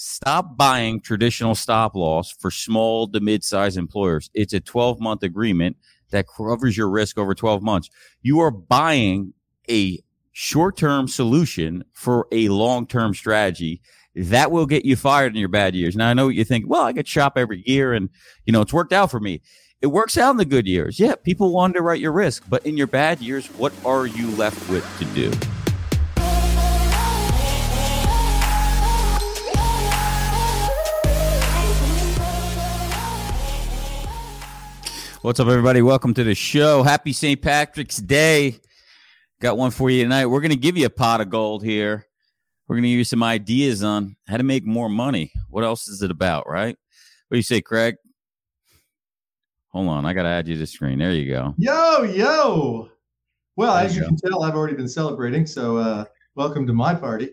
Stop buying traditional stop loss for small to mid-sized employers. It's a 12-month agreement that covers your risk over 12 months. You are buying a short-term solution for a long-term strategy that will get you fired in your bad years. Now I know what you think. Well, I get shop every year, and you know it's worked out for me. It works out in the good years. Yeah, people will underwrite your risk, but in your bad years, what are you left with to do? What's up, everybody? Welcome to the show. Happy St. Patrick's Day. Got one for you tonight. We're going to give you a pot of gold here. We're going to give you some ideas on how to make more money. What else is it about, right? What do you say, Craig? Hold on. I got to add you to the screen. There you go. Yo, yo. Well, there as you, you can tell, I've already been celebrating. So, uh, welcome to my party.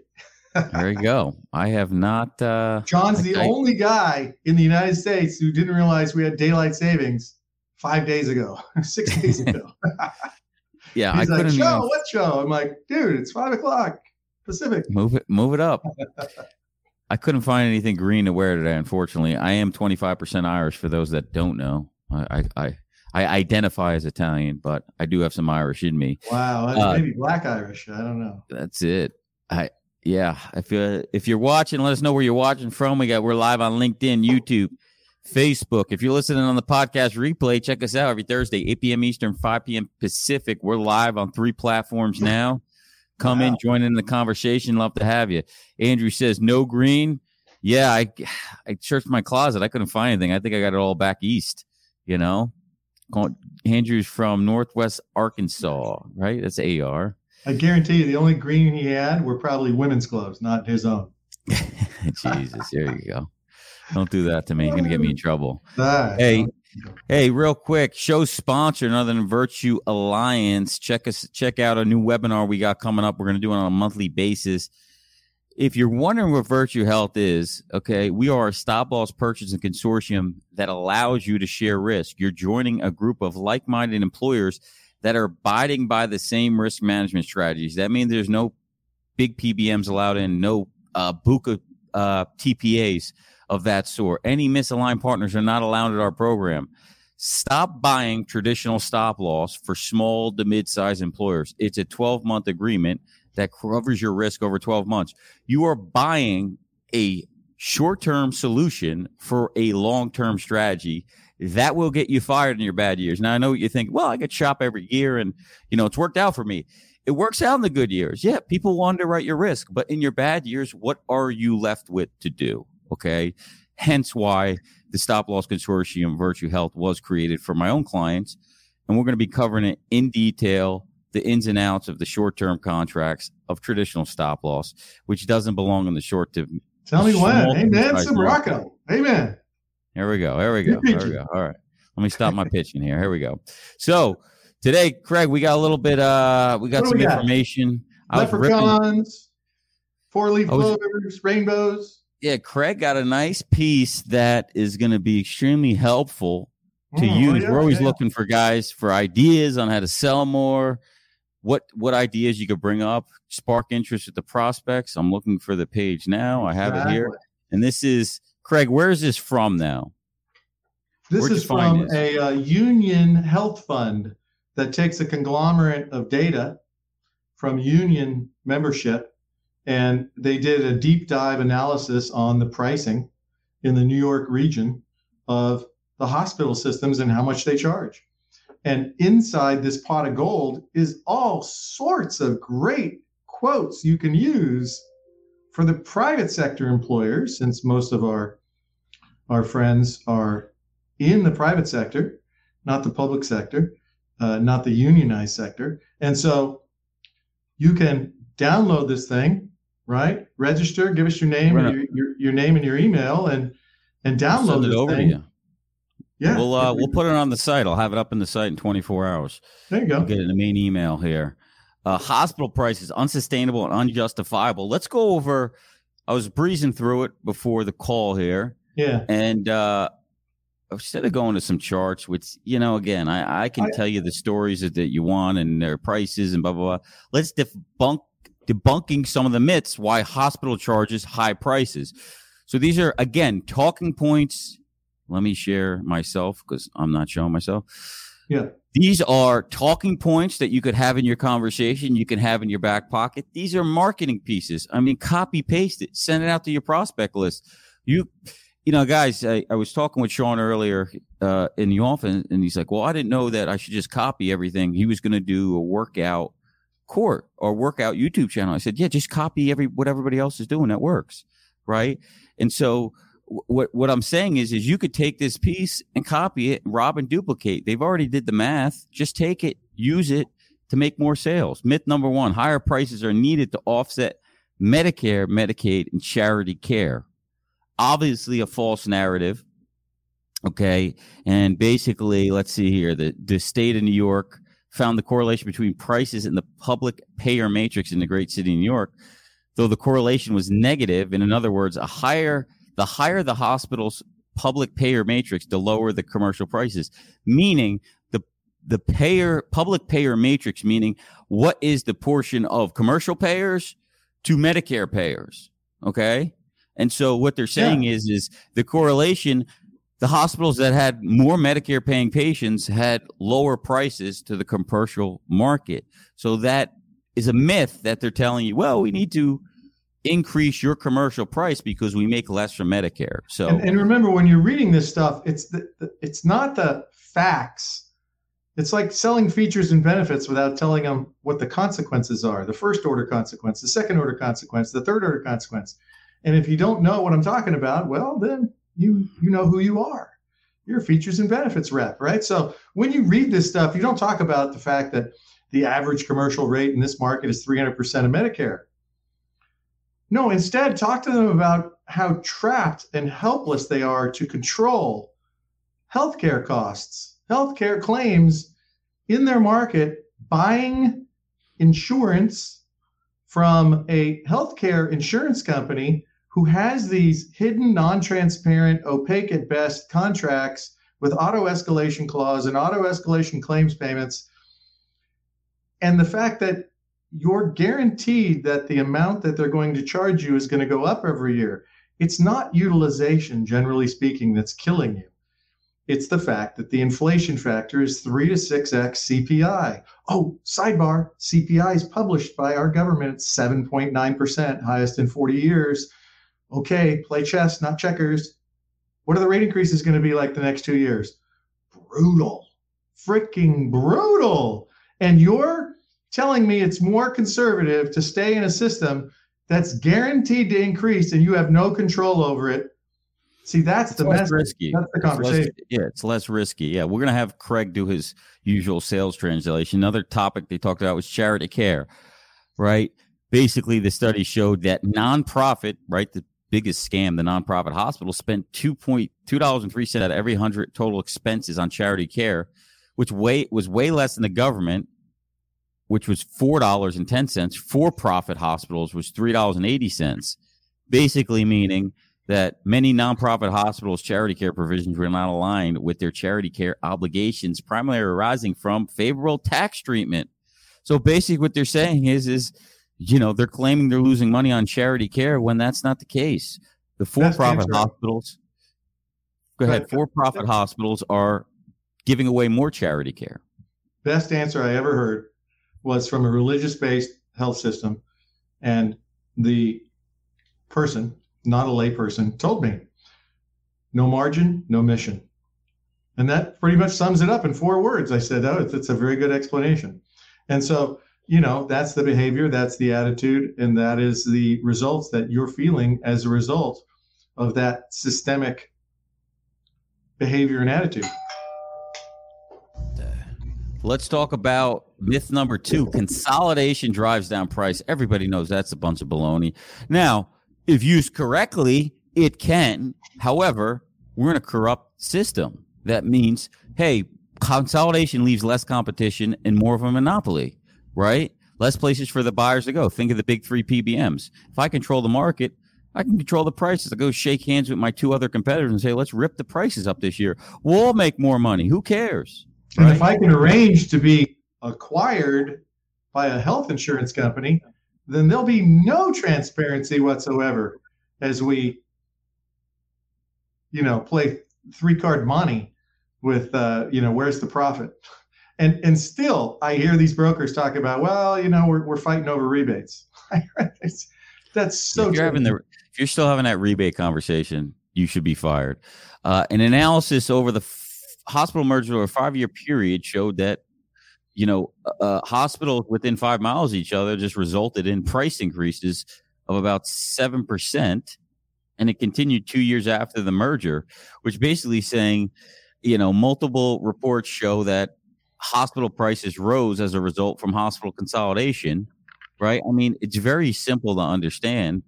there you go. I have not. Uh, John's the I, only guy in the United States who didn't realize we had daylight savings five days ago, six days ago. yeah, He's I like, show, even... what show? I'm like, dude, it's five o'clock Pacific. Move it, move it up. I couldn't find anything green to wear today. Unfortunately, I am 25% Irish. For those that don't know, I, I, I identify as Italian, but I do have some Irish in me. Wow, uh, maybe Black Irish. I don't know. That's it. I yeah. If you if you're watching, let us know where you're watching from. We got we're live on LinkedIn, YouTube. Facebook. If you're listening on the podcast replay, check us out every Thursday, 8 p.m. Eastern, 5 p.m. Pacific. We're live on three platforms now. Come wow. in, join in the conversation. Love to have you. Andrew says, no green. Yeah, I I searched my closet. I couldn't find anything. I think I got it all back east, you know. Andrew's from Northwest Arkansas, right? That's AR. I guarantee you the only green he had were probably women's clothes, not his own. Jesus, there you go. Don't do that to me. You're gonna get me in trouble. Hey, hey, real quick, show sponsor, Northern Virtue Alliance. Check us, check out a new webinar we got coming up. We're gonna do it on a monthly basis. If you're wondering what Virtue Health is, okay, we are a stop loss purchasing consortium that allows you to share risk. You're joining a group of like-minded employers that are abiding by the same risk management strategies. That means there's no big PBMs allowed in, no uh, BUCA uh, TPAs of that sort. Any misaligned partners are not allowed at our program. Stop buying traditional stop loss for small to mid-sized employers. It's a 12-month agreement that covers your risk over 12 months. You are buying a short-term solution for a long-term strategy that will get you fired in your bad years. Now I know what you think. Well, I get shop every year, and you know it's worked out for me. It works out in the good years. Yeah, people will underwrite your risk, but in your bad years, what are you left with to do? Okay. Hence why the Stop Loss Consortium Virtue Health was created for my own clients. And we're going to be covering it in detail the ins and outs of the short term contracts of traditional stop loss, which doesn't belong in the short term. Tell me when. Amen. Some Rocco. Amen. Here we go. Here we go. Here we go. All right. Let me stop my pitching here. Here we go. So today, Craig, we got a little bit uh we got what some we information. Leprechauns, four leaf clovers, rainbows yeah, Craig got a nice piece that is going to be extremely helpful to oh, use. Yeah, We're always yeah. looking for guys for ideas on how to sell more. What what ideas you could bring up, spark interest with the prospects. I'm looking for the page now. I have exactly. it here, and this is Craig. Where is this from now? This Where'd is from a uh, union health fund that takes a conglomerate of data from union membership and they did a deep dive analysis on the pricing in the New York region of the hospital systems and how much they charge. And inside this pot of gold is all sorts of great quotes you can use for the private sector employers, since most of our our friends are in the private sector, not the public sector, uh, not the unionized sector. And so you can download this thing right? Register, give us your name, and your, your, your, name and your email, and and download Send it over thing. to you. Yeah, we'll uh, we'll put it on the site. I'll have it up in the site in 24 hours. There you go. I'll get it in the main email here. Uh, hospital prices unsustainable and unjustifiable. Let's go over. I was breezing through it before the call here. Yeah, and uh, instead of going to some charts, which you know, again, I, I can I, tell you the stories that, that you want and their prices and blah blah blah. Let's debunk debunking some of the myths why hospital charges high prices. So these are again talking points. Let me share myself because I'm not showing myself. Yeah. These are talking points that you could have in your conversation, you can have in your back pocket. These are marketing pieces. I mean, copy paste it, send it out to your prospect list. You you know, guys, I, I was talking with Sean earlier uh, in the office, and he's like, "Well, I didn't know that I should just copy everything." He was going to do a workout court or workout YouTube channel. I said, "Yeah, just copy every what everybody else is doing. That works, right?" And so, what what I'm saying is, is you could take this piece and copy it, rob and duplicate. They've already did the math. Just take it, use it to make more sales. Myth number one: higher prices are needed to offset Medicare, Medicaid, and charity care obviously a false narrative. Okay. And basically, let's see here the, the state of New York found the correlation between prices and the public payer matrix in the great city of New York, though the correlation was negative. And in other words, a higher the higher the hospital's public payer matrix, the lower the commercial prices, meaning the the payer public payer matrix, meaning what is the portion of commercial payers to Medicare payers. Okay. And so what they're saying yeah. is is the correlation the hospitals that had more Medicare paying patients had lower prices to the commercial market. So that is a myth that they're telling you, well, we need to increase your commercial price because we make less from Medicare. So and, and remember when you're reading this stuff, it's the, it's not the facts. It's like selling features and benefits without telling them what the consequences are. The first order consequence, the second order consequence, the third order consequence. And if you don't know what I'm talking about, well, then you you know who you are. You're a features and benefits rep, right? So when you read this stuff, you don't talk about the fact that the average commercial rate in this market is 300% of Medicare. No, instead, talk to them about how trapped and helpless they are to control healthcare costs, healthcare claims in their market, buying insurance from a healthcare insurance company who has these hidden, non transparent, opaque at best contracts with auto escalation clause and auto escalation claims payments. And the fact that you're guaranteed that the amount that they're going to charge you is going to go up every year. It's not utilization, generally speaking, that's killing you. It's the fact that the inflation factor is 3 to 6x CPI. Oh, sidebar CPI is published by our government at 7.9%, highest in 40 years okay, play chess, not checkers. What are the rate increases going to be like the next two years? Brutal, freaking brutal. And you're telling me it's more conservative to stay in a system that's guaranteed to increase and you have no control over it. See, that's it's the less risky. That's the conversation. Less, yeah, it's less risky. Yeah, we're gonna have Craig do his usual sales translation. Another topic they talked about was charity care, right? Basically, the study showed that nonprofit, right, the biggest scam, the nonprofit hospital, spent two point two dollars and three cents out of every hundred total expenses on charity care, which way was way less than the government, which was four dollars and ten cents. For profit hospitals was three dollars and eighty cents. Basically meaning that many nonprofit hospitals' charity care provisions were not aligned with their charity care obligations, primarily arising from favorable tax treatment. So basically, what they're saying is is you know, they're claiming they're losing money on charity care when that's not the case. The for-profit hospitals, go ahead, for-profit hospitals are giving away more charity care. Best answer I ever heard was from a religious-based health system, and the person, not a layperson, told me, "No margin, no mission," and that pretty much sums it up in four words. I said, "Oh, it's, it's a very good explanation," and so you know that's the behavior that's the attitude and that is the results that you're feeling as a result of that systemic behavior and attitude. Uh, let's talk about myth number two. Consolidation drives down price. Everybody knows that's a bunch of baloney. Now if used correctly it can. However we're in a corrupt system. That means hey consolidation leaves less competition and more of a monopoly right? Less places for the buyers to go. Think of the big three PBMs. If I control the market, I can control the prices. I go shake hands with my two other competitors and say, let's rip the prices up this year. We'll all make more money. Who cares? Right? And if I can arrange to be acquired by a health insurance company, then there'll be no transparency whatsoever as we you know, play three card money with, uh, you know, where's the profit? And and still, I hear these brokers talk about, well, you know, we're we're fighting over rebates. that's so. If you're having the, if you're still having that rebate conversation, you should be fired. Uh, an analysis over the f- hospital merger over a five year period showed that you know, uh, uh, hospitals within five miles of each other just resulted in price increases of about 7%. And it continued two years after the merger, which basically saying, you know, multiple reports show that hospital prices rose as a result from hospital consolidation, right? I mean, it's very simple to understand.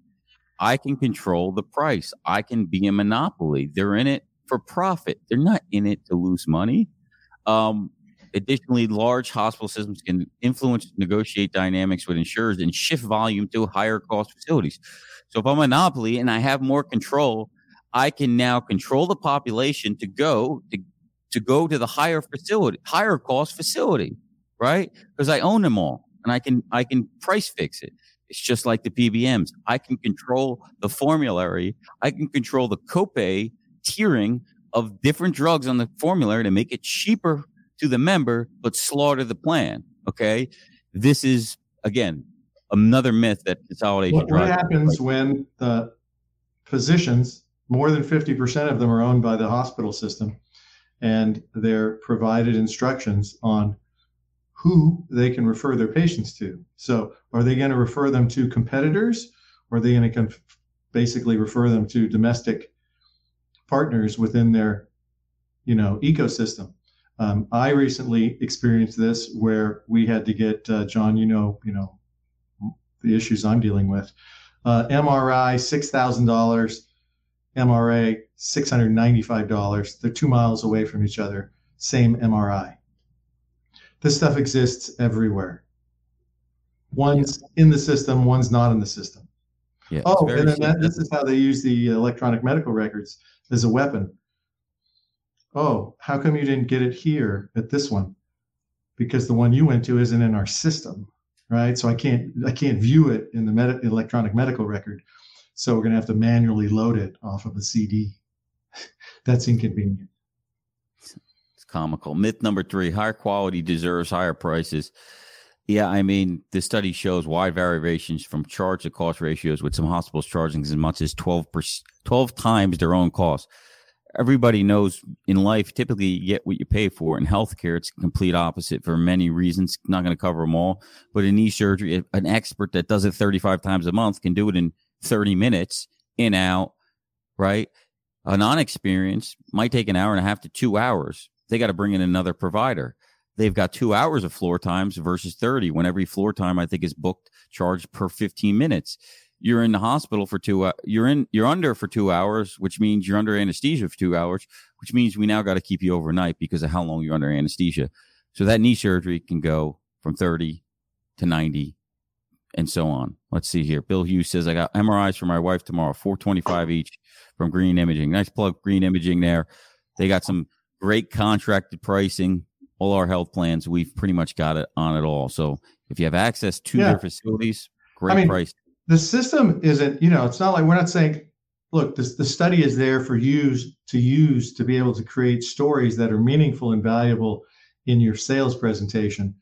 I can control the price. I can be a monopoly. They're in it for profit. They're not in it to lose money. Um, Additionally, large hospital systems can influence, negotiate dynamics with insurers and shift volume to higher cost facilities. So if I'm a monopoly and I have more control, I can now control the population to go to, to go to the higher facility, higher cost facility, right? Because I own them all and I can I can price fix it. It's just like the PBMs. I can control the formulary. I can control the copay tiering of different drugs on the formulary to make it cheaper to the member, but slaughter the plan. Okay. This is, again, another myth that consolidation what, what happens when the physicians, more than 50% of them are owned by the hospital system, and they're provided instructions on who they can refer their patients to. So, are they going to refer them to competitors, or are they going to basically refer them to domestic partners within their, you know, ecosystem? Um, I recently experienced this where we had to get uh, John. You know, you know, the issues I'm dealing with. Uh, MRI six thousand dollars, MRA six hundred ninety-five dollars. They're two miles away from each other. Same MRI. This stuff exists everywhere. One's yeah. in the system, one's not in the system. Yeah, oh, and then that, this is how they use the electronic medical records as a weapon oh, how come you didn't get it here at this one? Because the one you went to isn't in our system, right? So I can't I can't view it in the med- electronic medical record. So we're gonna have to manually load it off of a CD. That's inconvenient. It's comical. Myth number three: higher quality deserves higher prices. Yeah, I mean, the study shows wide variations from charge to cost ratios, with some hospitals charging as much as 12, per, 12 times their own cost everybody knows in life, typically you get what you pay for. In healthcare, it's complete opposite for many reasons. Not going to cover them all, but in knee surgery, an expert that does it 35 times a month can do it in 30 minutes, in out, right? A non-experienced might take an hour and a half to two hours. They got to bring in another provider. They've got two hours of floor times versus 30 when every floor time I think is booked charged per 15 minutes you're in the hospital for two uh, you're in you're under for two hours which means you're under anesthesia for two hours which means we now got to keep you overnight because of how long you're under anesthesia so that knee surgery can go from 30 to 90 and so on. Let's see here. Bill hughes says i got mris for my wife tomorrow 425 each from green imaging. Nice plug green imaging there. They got some great contracted pricing. All our health plans we've pretty much got it on it all. So if you have access to yeah. their facilities great I mean, price. the system isn't, you know, it's not like we're not saying, look, this, the study is there for you to use to be able to create stories that are meaningful and valuable in your sales presentation.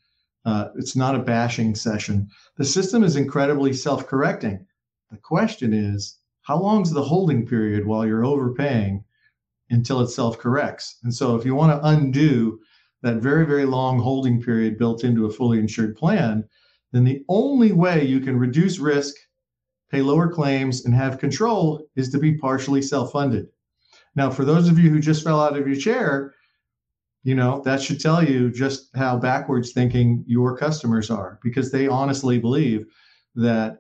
Uh, it's not a bashing session. The system is incredibly self correcting. The question is, how long is the holding period while you're overpaying until it self corrects? And so, if you want to undo that very, very long holding period built into a fully insured plan, then the only way you can reduce risk pay lower claims, and have control is to be partially self funded. Now, for those of you who just fell out of your chair, you know, that should tell you just how backwards thinking your customers are because they honestly believe that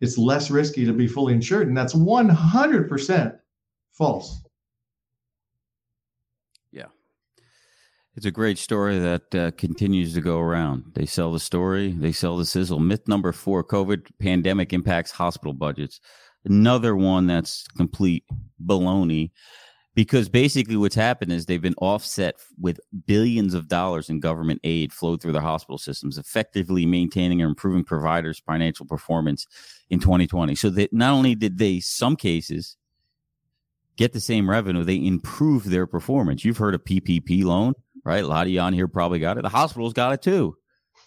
it's less risky to be fully insured. And that's 100% false. Yeah. It's a great story that uh, continues to go around. They sell the story, they sell the sizzle. Myth number four COVID pandemic impacts hospital budgets. Another one that's complete baloney because basically what's happened is they've been offset with billions of dollars in government aid flowed through their hospital systems, effectively maintaining or improving providers' financial performance in 2020. So that not only did they, some cases, get the same revenue, they improve their performance. You've heard of PPP loan, right? A lot of you on here probably got it. The hospitals got it too.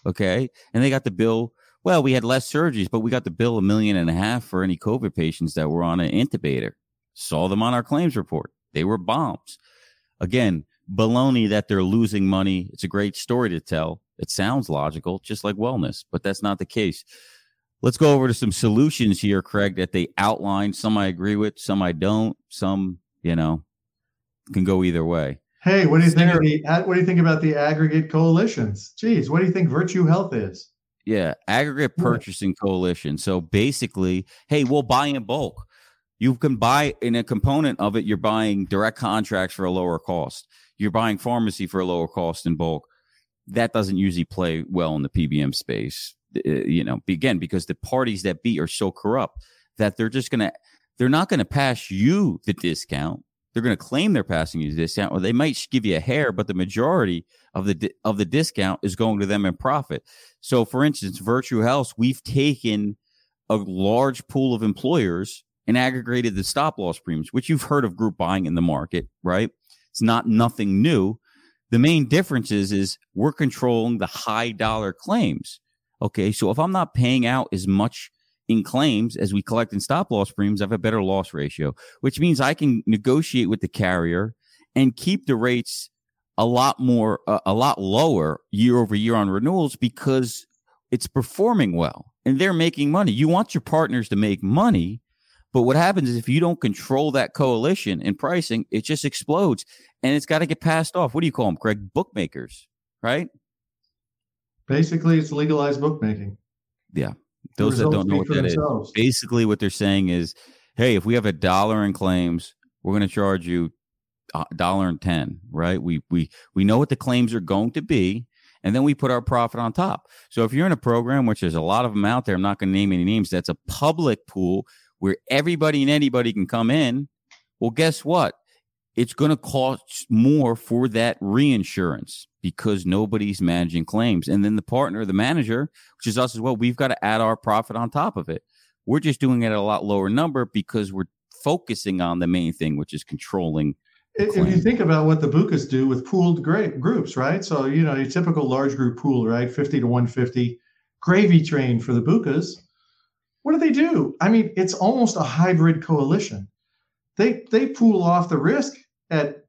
Okay. And they got the bill. Well, we had less surgeries, but we got the bill a million and a half for any COVID patients that were on an intubator. Saw them on our claims report. They were bombs. Again, baloney that they're losing money. It's a great story to tell. It sounds logical, just like wellness, but that's not the case. Let's go over to some solutions here, Craig, that they outlined. Some I agree with, some I don't. Some, you know, can go either way. Hey, what do you think? The, what do you think about the aggregate coalitions? Geez, what do you think Virtue Health is? Yeah, aggregate purchasing coalition. So basically, hey, we'll buy in bulk. You can buy in a component of it. You're buying direct contracts for a lower cost. You're buying pharmacy for a lower cost in bulk. That doesn't usually play well in the PBM space. Uh, you know, again, because the parties that beat are so corrupt that they're just going to, they're not going to pass you the discount. They're going to claim they're passing you the discount, or they might give you a hair, but the majority of the of the discount is going to them in profit. So, for instance, Virtue Health, we've taken a large pool of employers and aggregated the stop loss premiums, which you've heard of group buying in the market, right? It's not nothing new. The main difference is, is we're controlling the high dollar claims. Okay. So if I'm not paying out as much in claims as we collect in stop loss premiums, I have a better loss ratio, which means I can negotiate with the carrier and keep the rates a lot more, uh, a lot lower year over year on renewals because it's performing well and they're making money. You want your partners to make money. But what happens is if you don't control that coalition in pricing, it just explodes and it's got to get passed off. What do you call them, Craig? Bookmakers, right? Basically, it's legalized bookmaking. Yeah. Those that don't know what that themselves. is, basically what they're saying is, hey, if we have a dollar in claims, we're going to charge you a dollar and ten, right? We we we know what the claims are going to be, and then we put our profit on top. So if you're in a program, which there's a lot of them out there, I'm not going to name any names. That's a public pool where everybody and anybody can come in. Well, guess what? It's going to cost more for that reinsurance because nobody's managing claims. And then the partner, the manager, which is us as well, we've got to add our profit on top of it. We're just doing it at a lot lower number because we're focusing on the main thing, which is controlling. If you think about what the BUCAs do with pooled groups, right? So, you know, your typical large group pool, right? 50 to 150, gravy train for the BUCAs. What do they do? I mean, it's almost a hybrid coalition. They they pool off the risk at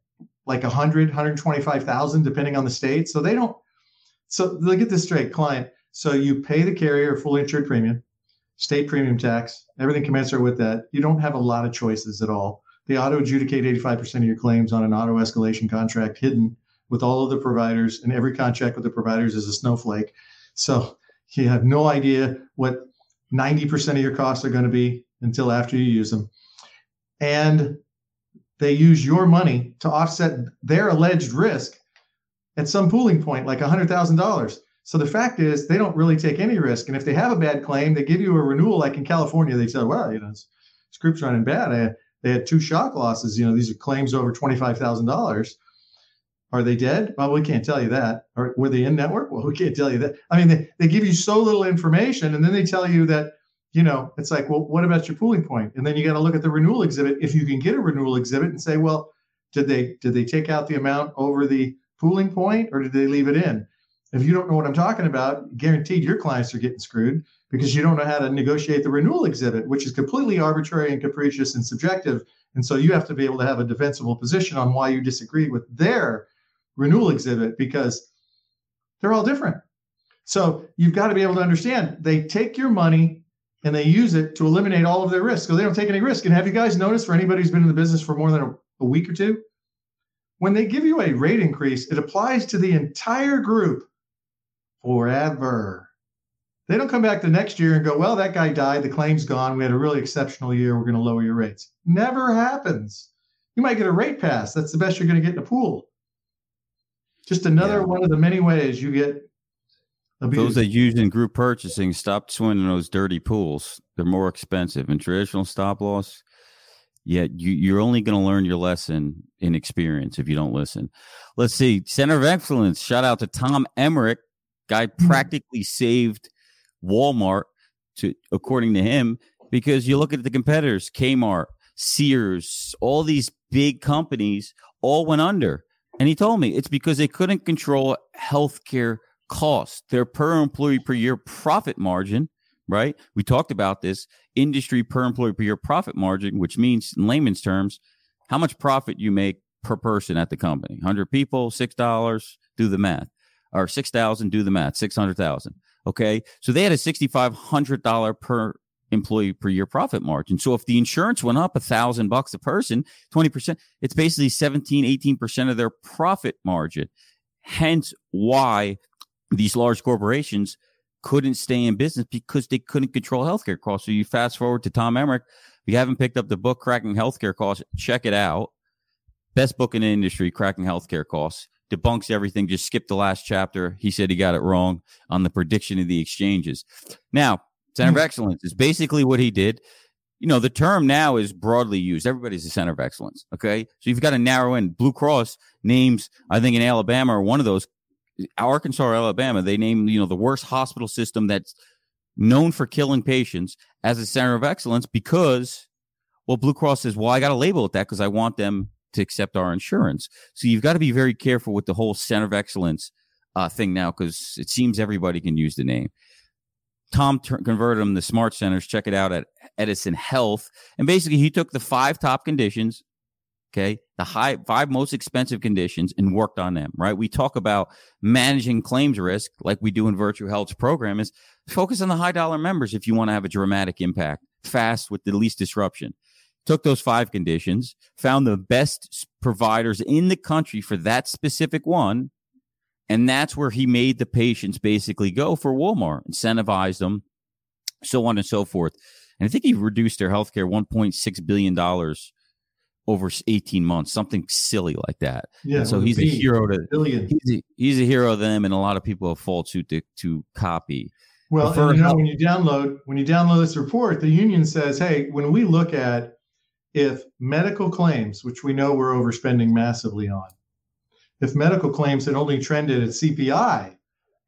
like 100, 125,000, depending on the state. So they don't, so they get this straight client. So you pay the carrier a fully insured premium, state premium tax, everything commensurate with that. You don't have a lot of choices at all. They auto adjudicate 85% of your claims on an auto escalation contract hidden with all of the providers, and every contract with the providers is a snowflake. So you have no idea what 90% of your costs are going to be until after you use them. And they use your money to offset their alleged risk at some pooling point, like $100,000. So the fact is, they don't really take any risk. And if they have a bad claim, they give you a renewal. Like in California, they said, well, you know, this, group's running bad. I, they had two shock losses. You know, these are claims over $25,000. Are they dead? Well, we can't tell you that. Or were they in network? Well, we can't tell you that. I mean, they, they give you so little information and then they tell you that you know, it's like, well, what about your pooling point? And then you got to look at the renewal exhibit if you can get a renewal exhibit and say, well, did they did they take out the amount over the pooling point or did they leave it in? If you don't know what I'm talking about, guaranteed your clients are getting screwed because you don't know how to negotiate the renewal exhibit, which is completely arbitrary and capricious and subjective. And so you have to be able to have a defensible position on why you disagree with their renewal exhibit because they're all different. So you've got to be able to understand they take your money and they use it to eliminate all of their risk. So they don't take any risk. And have you guys noticed for anybody who's been in the business for more than a, a week or two? When they give you a rate increase, it applies to the entire group forever. They don't come back the next year and go, well, that guy died, the claim's gone, we had a really exceptional year, we're going to lower your rates. Never happens. You might get a rate pass. That's the best you're going to get in a pool. Just another yeah. one of the many ways you get those that use in group purchasing, stop swimming in those dirty pools. They're more expensive. And traditional stop loss, yeah, you, you're only going to learn your lesson in experience if you don't listen. Let's see. Center of Excellence. Shout out to Tom Emerick. Guy hmm. practically saved Walmart, to according to him, because you look at the competitors: Kmart, Sears, all these big companies all went under. And he told me it's because they couldn't control healthcare costs. Their per employee per year profit margin, right? We talked about this industry per employee per year profit margin, which means in layman's terms, how much profit you make per person at the company. 100 people, $6, do the math. Or 6,000, do the math, 600,000. Okay. So they had a $6,500 per employee per year profit margin. So if the insurance went up a thousand bucks a person, 20%, it's basically 17, 18% of their profit margin. Hence why these large corporations couldn't stay in business because they couldn't control healthcare costs. So you fast forward to Tom Emerick. If you haven't picked up the book Cracking Healthcare Costs, check it out. Best book in the industry, Cracking Healthcare Costs. Debunks everything. Just skip the last chapter. He said he got it wrong on the prediction of the exchanges. Now, Center of hmm. Excellence is basically what he did. You know, the term now is broadly used. Everybody's a center of excellence. Okay. So you've got to narrow in. Blue Cross names, I think in Alabama or one of those, Arkansas or Alabama, they name, you know, the worst hospital system that's known for killing patients as a center of excellence because, well, Blue Cross says, well, I got to label it that because I want them to accept our insurance. So you've got to be very careful with the whole center of excellence uh, thing now because it seems everybody can use the name. Tom ter- converted them to smart centers. Check it out at Edison Health. And basically, he took the five top conditions, okay, the high five most expensive conditions, and worked on them. Right? We talk about managing claims risk like we do in Virtue Health's program. Is focus on the high dollar members if you want to have a dramatic impact, fast with the least disruption. Took those five conditions, found the best providers in the country for that specific one, and that's where he made the patients basically go for Walmart, incentivized them, so on and so forth. And I think he reduced their healthcare $1.6 billion over 18 months, something silly like that. Yeah. And so he's a hero to billion. He's a, he's a hero to them, and a lot of people have fallen suit to, to copy. Well, you know, when you download when you download this report, the union says, "Hey, when we look at if medical claims, which we know we're overspending massively on, if medical claims had only trended at CPI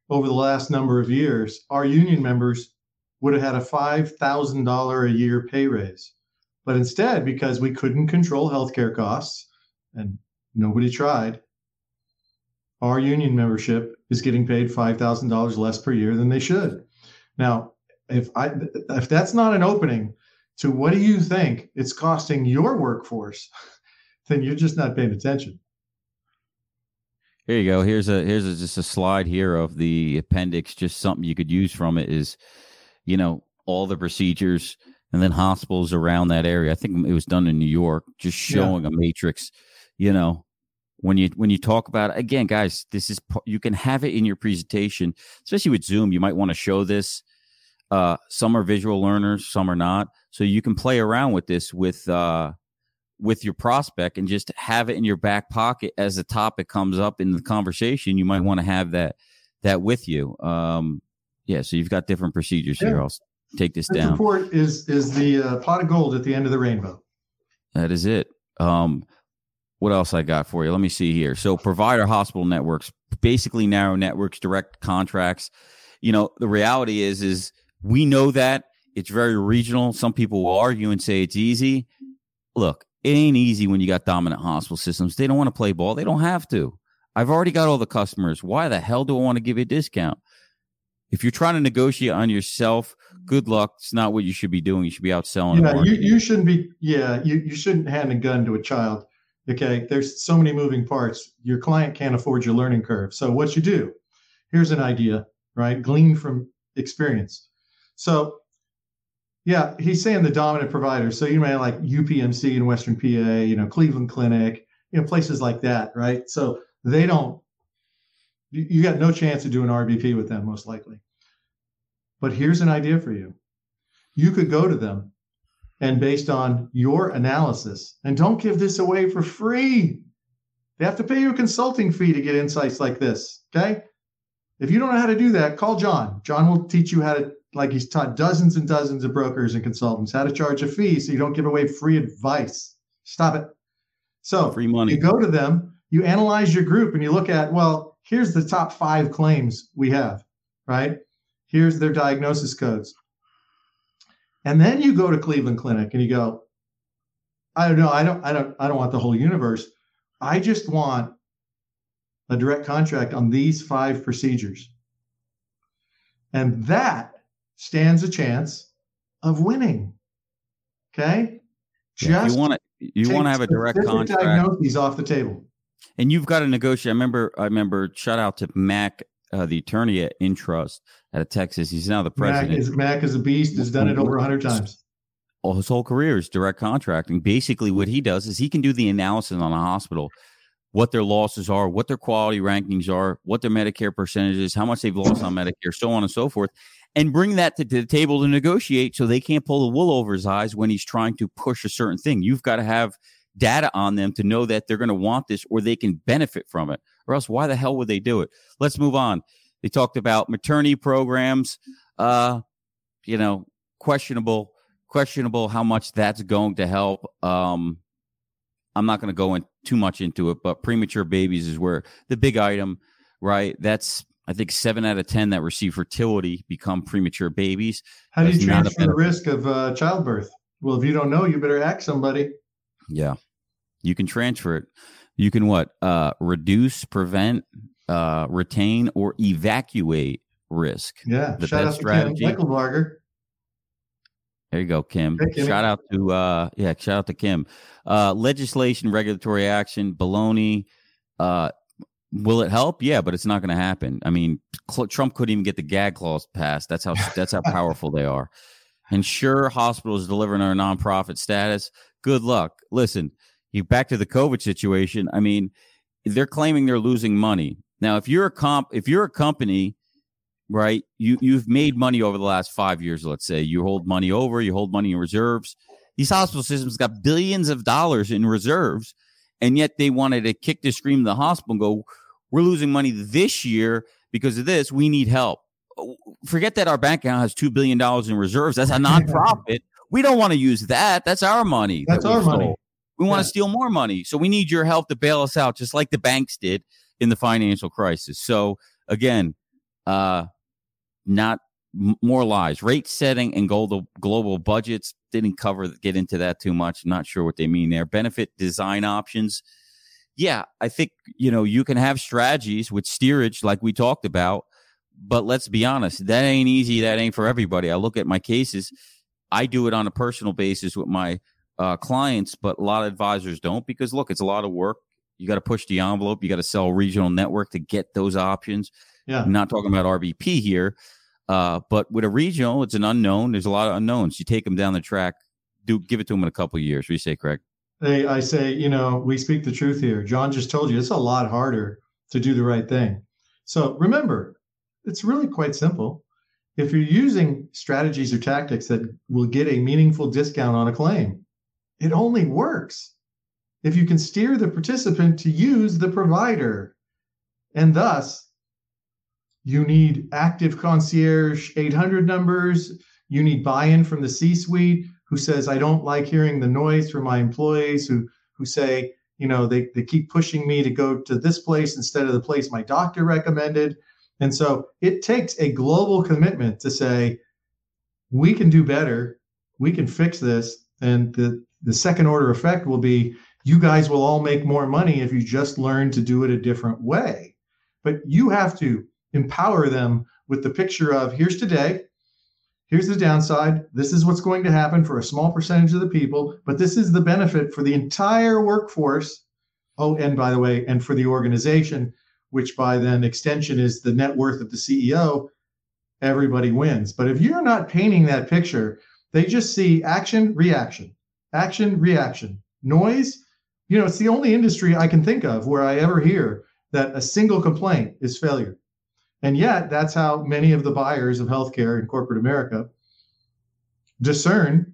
over the last number of years, our union members would have had a $5,000 a year pay raise. But instead, because we couldn't control healthcare costs and nobody tried, our union membership is getting paid $5,000 less per year than they should. Now, if I if that's not an opening to what do you think it's costing your workforce, then you're just not paying attention. Here you go. Here's a here's a, just a slide here of the appendix. Just something you could use from it is, you know, all the procedures and then hospitals around that area. I think it was done in New York, just showing yeah. a matrix. You know, when you when you talk about it, again, guys, this is you can have it in your presentation, especially with Zoom. You might want to show this. Uh, some are visual learners, some are not. So you can play around with this with uh, with your prospect and just have it in your back pocket as a topic comes up in the conversation. You might want to have that that with you. Um, yeah, so you've got different procedures yeah. here. I'll take this, this down. Report is is the uh, pot of gold at the end of the rainbow. That is it. Um, what else I got for you? Let me see here. So provider hospital networks, basically narrow networks, direct contracts. You know, the reality is is we know that it's very regional. Some people will argue and say it's easy. Look, it ain't easy when you got dominant hospital systems. They don't want to play ball. They don't have to. I've already got all the customers. Why the hell do I want to give you a discount? If you're trying to negotiate on yourself, good luck. It's not what you should be doing. You should be out selling. Yeah, you, you shouldn't be. Yeah, you, you shouldn't hand a gun to a child. Okay, there's so many moving parts. Your client can't afford your learning curve. So what you do? Here's an idea, right? Glean from experience. So yeah, he's saying the dominant providers. So you may like UPMC in Western PA, you know, Cleveland Clinic, you know, places like that, right? So they don't. You got no chance to do an RBP with them, most likely. But here's an idea for you. You could go to them and based on your analysis, and don't give this away for free. They have to pay you a consulting fee to get insights like this. Okay. If you don't know how to do that, call John. John will teach you how to like he's taught dozens and dozens of brokers and consultants how to charge a fee so you don't give away free advice. Stop it. So free money. You go to them, you analyze your group, and you look at, well, here's the top five claims we have, right? Here's their diagnosis codes. And then you go to Cleveland Clinic and you go, I don't know. I don't. I don't. I don't want the whole universe. I just want a direct contract on these five procedures, and that stands a chance of winning. Okay. Yeah, just you want to you want to have a direct contract. Diagnoses off the table. And you've got to negotiate. I remember. I remember. Shout out to Mac, uh, the attorney at Intrust out of Texas. He's now the president. Mac is, Mac is a beast. Has done it over hundred times all his whole career is direct contracting. Basically, what he does is he can do the analysis on a hospital, what their losses are, what their quality rankings are, what their Medicare percentages, how much they've lost on Medicare, so on and so forth, and bring that to, to the table to negotiate so they can't pull the wool over his eyes when he's trying to push a certain thing. You've got to have data on them to know that they're going to want this or they can benefit from it, or else why the hell would they do it? Let's move on. They talked about maternity programs, uh, you know, questionable questionable how much that's going to help. Um, I'm not going to go in too much into it, but premature babies is where the big item, right? That's I think seven out of ten that receive fertility become premature babies. How do you transfer the risk of uh, childbirth? Well, if you don't know, you better ask somebody. Yeah, you can transfer it. You can what? Uh, reduce, prevent, uh, retain, or evacuate risk. Yeah, the shout out strategy. to Michael Varger. There you go, Kim. Hey, shout out to uh yeah, shout out to Kim. Uh legislation, regulatory action, baloney. Uh will it help? Yeah, but it's not going to happen. I mean, Cl- Trump couldn't even get the gag clause passed. That's how that's how powerful they are. And sure, hospitals delivering our nonprofit status. Good luck. Listen, you back to the COVID situation. I mean, they're claiming they're losing money. Now, if you're a comp, if you're a company right? You you've made money over the last five years. Let's say you hold money over, you hold money in reserves. These hospital systems got billions of dollars in reserves, and yet they wanted to kick the scream of the hospital and go, "We're losing money this year because of this. We need help." Forget that our bank account has two billion dollars in reserves. That's a nonprofit. we don't want to use that. That's our money. That's that our money. We want to steal more money. So we need your help to bail us out, just like the banks did in the financial crisis. So again, uh, not m- more lies. Rate setting and global global budgets didn't cover get into that too much. Not sure what they mean there. Benefit design options. Yeah, I think you know you can have strategies with steerage like we talked about, but let's be honest, that ain't easy. That ain't for everybody. I look at my cases. I do it on a personal basis with my uh, clients, but a lot of advisors don't because look, it's a lot of work. You got to push the envelope. You got to sell regional network to get those options. Yeah. I'm not talking about RBP here. Uh, but with a regional, it's an unknown. There's a lot of unknowns. You take them down the track, do give it to them in a couple of years. What do you say, Craig? Hey, I say, you know, we speak the truth here. John just told you it's a lot harder to do the right thing. So remember, it's really quite simple. If you're using strategies or tactics that will get a meaningful discount on a claim, it only works if you can steer the participant to use the provider. And thus, you need active concierge 800 numbers. You need buy in from the C suite who says, I don't like hearing the noise from my employees who, who say, you know, they, they keep pushing me to go to this place instead of the place my doctor recommended. And so it takes a global commitment to say, we can do better, we can fix this. And the, the second order effect will be you guys will all make more money if you just learn to do it a different way. But you have to empower them with the picture of here's today, here's the downside, this is what's going to happen for a small percentage of the people, but this is the benefit for the entire workforce. Oh, and by the way, and for the organization, which by then extension is the net worth of the CEO, everybody wins. But if you're not painting that picture, they just see action, reaction, action, reaction, noise. You know, it's the only industry I can think of where I ever hear that a single complaint is failure. And yet, that's how many of the buyers of healthcare in corporate America discern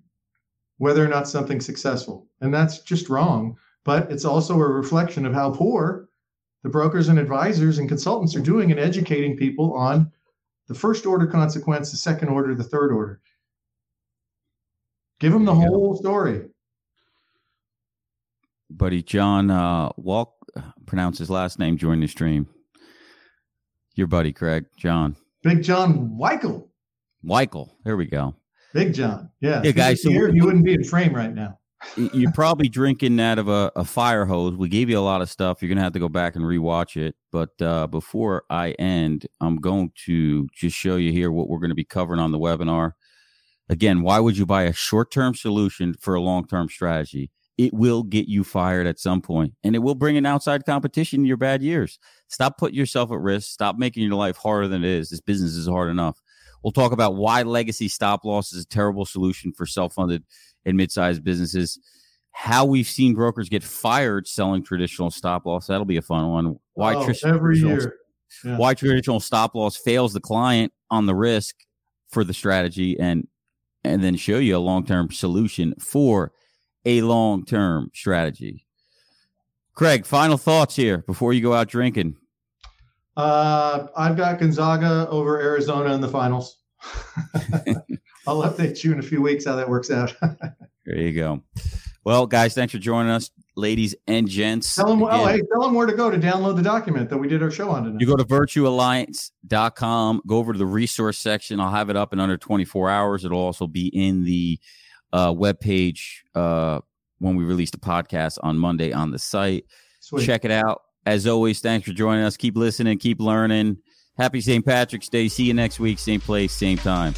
whether or not something's successful. And that's just wrong. But it's also a reflection of how poor the brokers and advisors and consultants are doing in educating people on the first order consequence, the second order, the third order. Give them the whole story. Buddy John uh, Walk, pronounce his last name during the stream. Your buddy Craig, John. Big John Weichel. Weichel. There we go. Big John. Yeah. Yeah, guys. So here, you wouldn't be in frame right now. you're probably drinking out of a, a, fire hose. We gave you a lot of stuff. You're gonna have to go back and rewatch it. But uh, before I end, I'm going to just show you here what we're going to be covering on the webinar. Again, why would you buy a short-term solution for a long-term strategy? It will get you fired at some point, and it will bring an outside competition in your bad years. Stop putting yourself at risk. Stop making your life harder than it is. This business is hard enough. We'll talk about why legacy stop loss is a terrible solution for self-funded and mid-sized businesses. How we've seen brokers get fired selling traditional stop loss. That'll be a fun one. Why oh, every year. Yeah. Why traditional stop loss fails the client on the risk for the strategy and and then show you a long-term solution for a long-term strategy. Craig, final thoughts here before you go out drinking. Uh, I've got Gonzaga over Arizona in the finals. I'll update you in a few weeks how that works out. there you go. Well, guys, thanks for joining us, ladies and gents. Tell them, oh, hey, tell them where to go to download the document that we did our show on tonight. You go to virtuealliance.com, go over to the resource section. I'll have it up in under 24 hours. It'll also be in the uh, webpage uh, when we release the podcast on Monday on the site. Sweet. Check it out. As always, thanks for joining us. Keep listening, keep learning. Happy St. Patrick's Day. See you next week, same place, same time.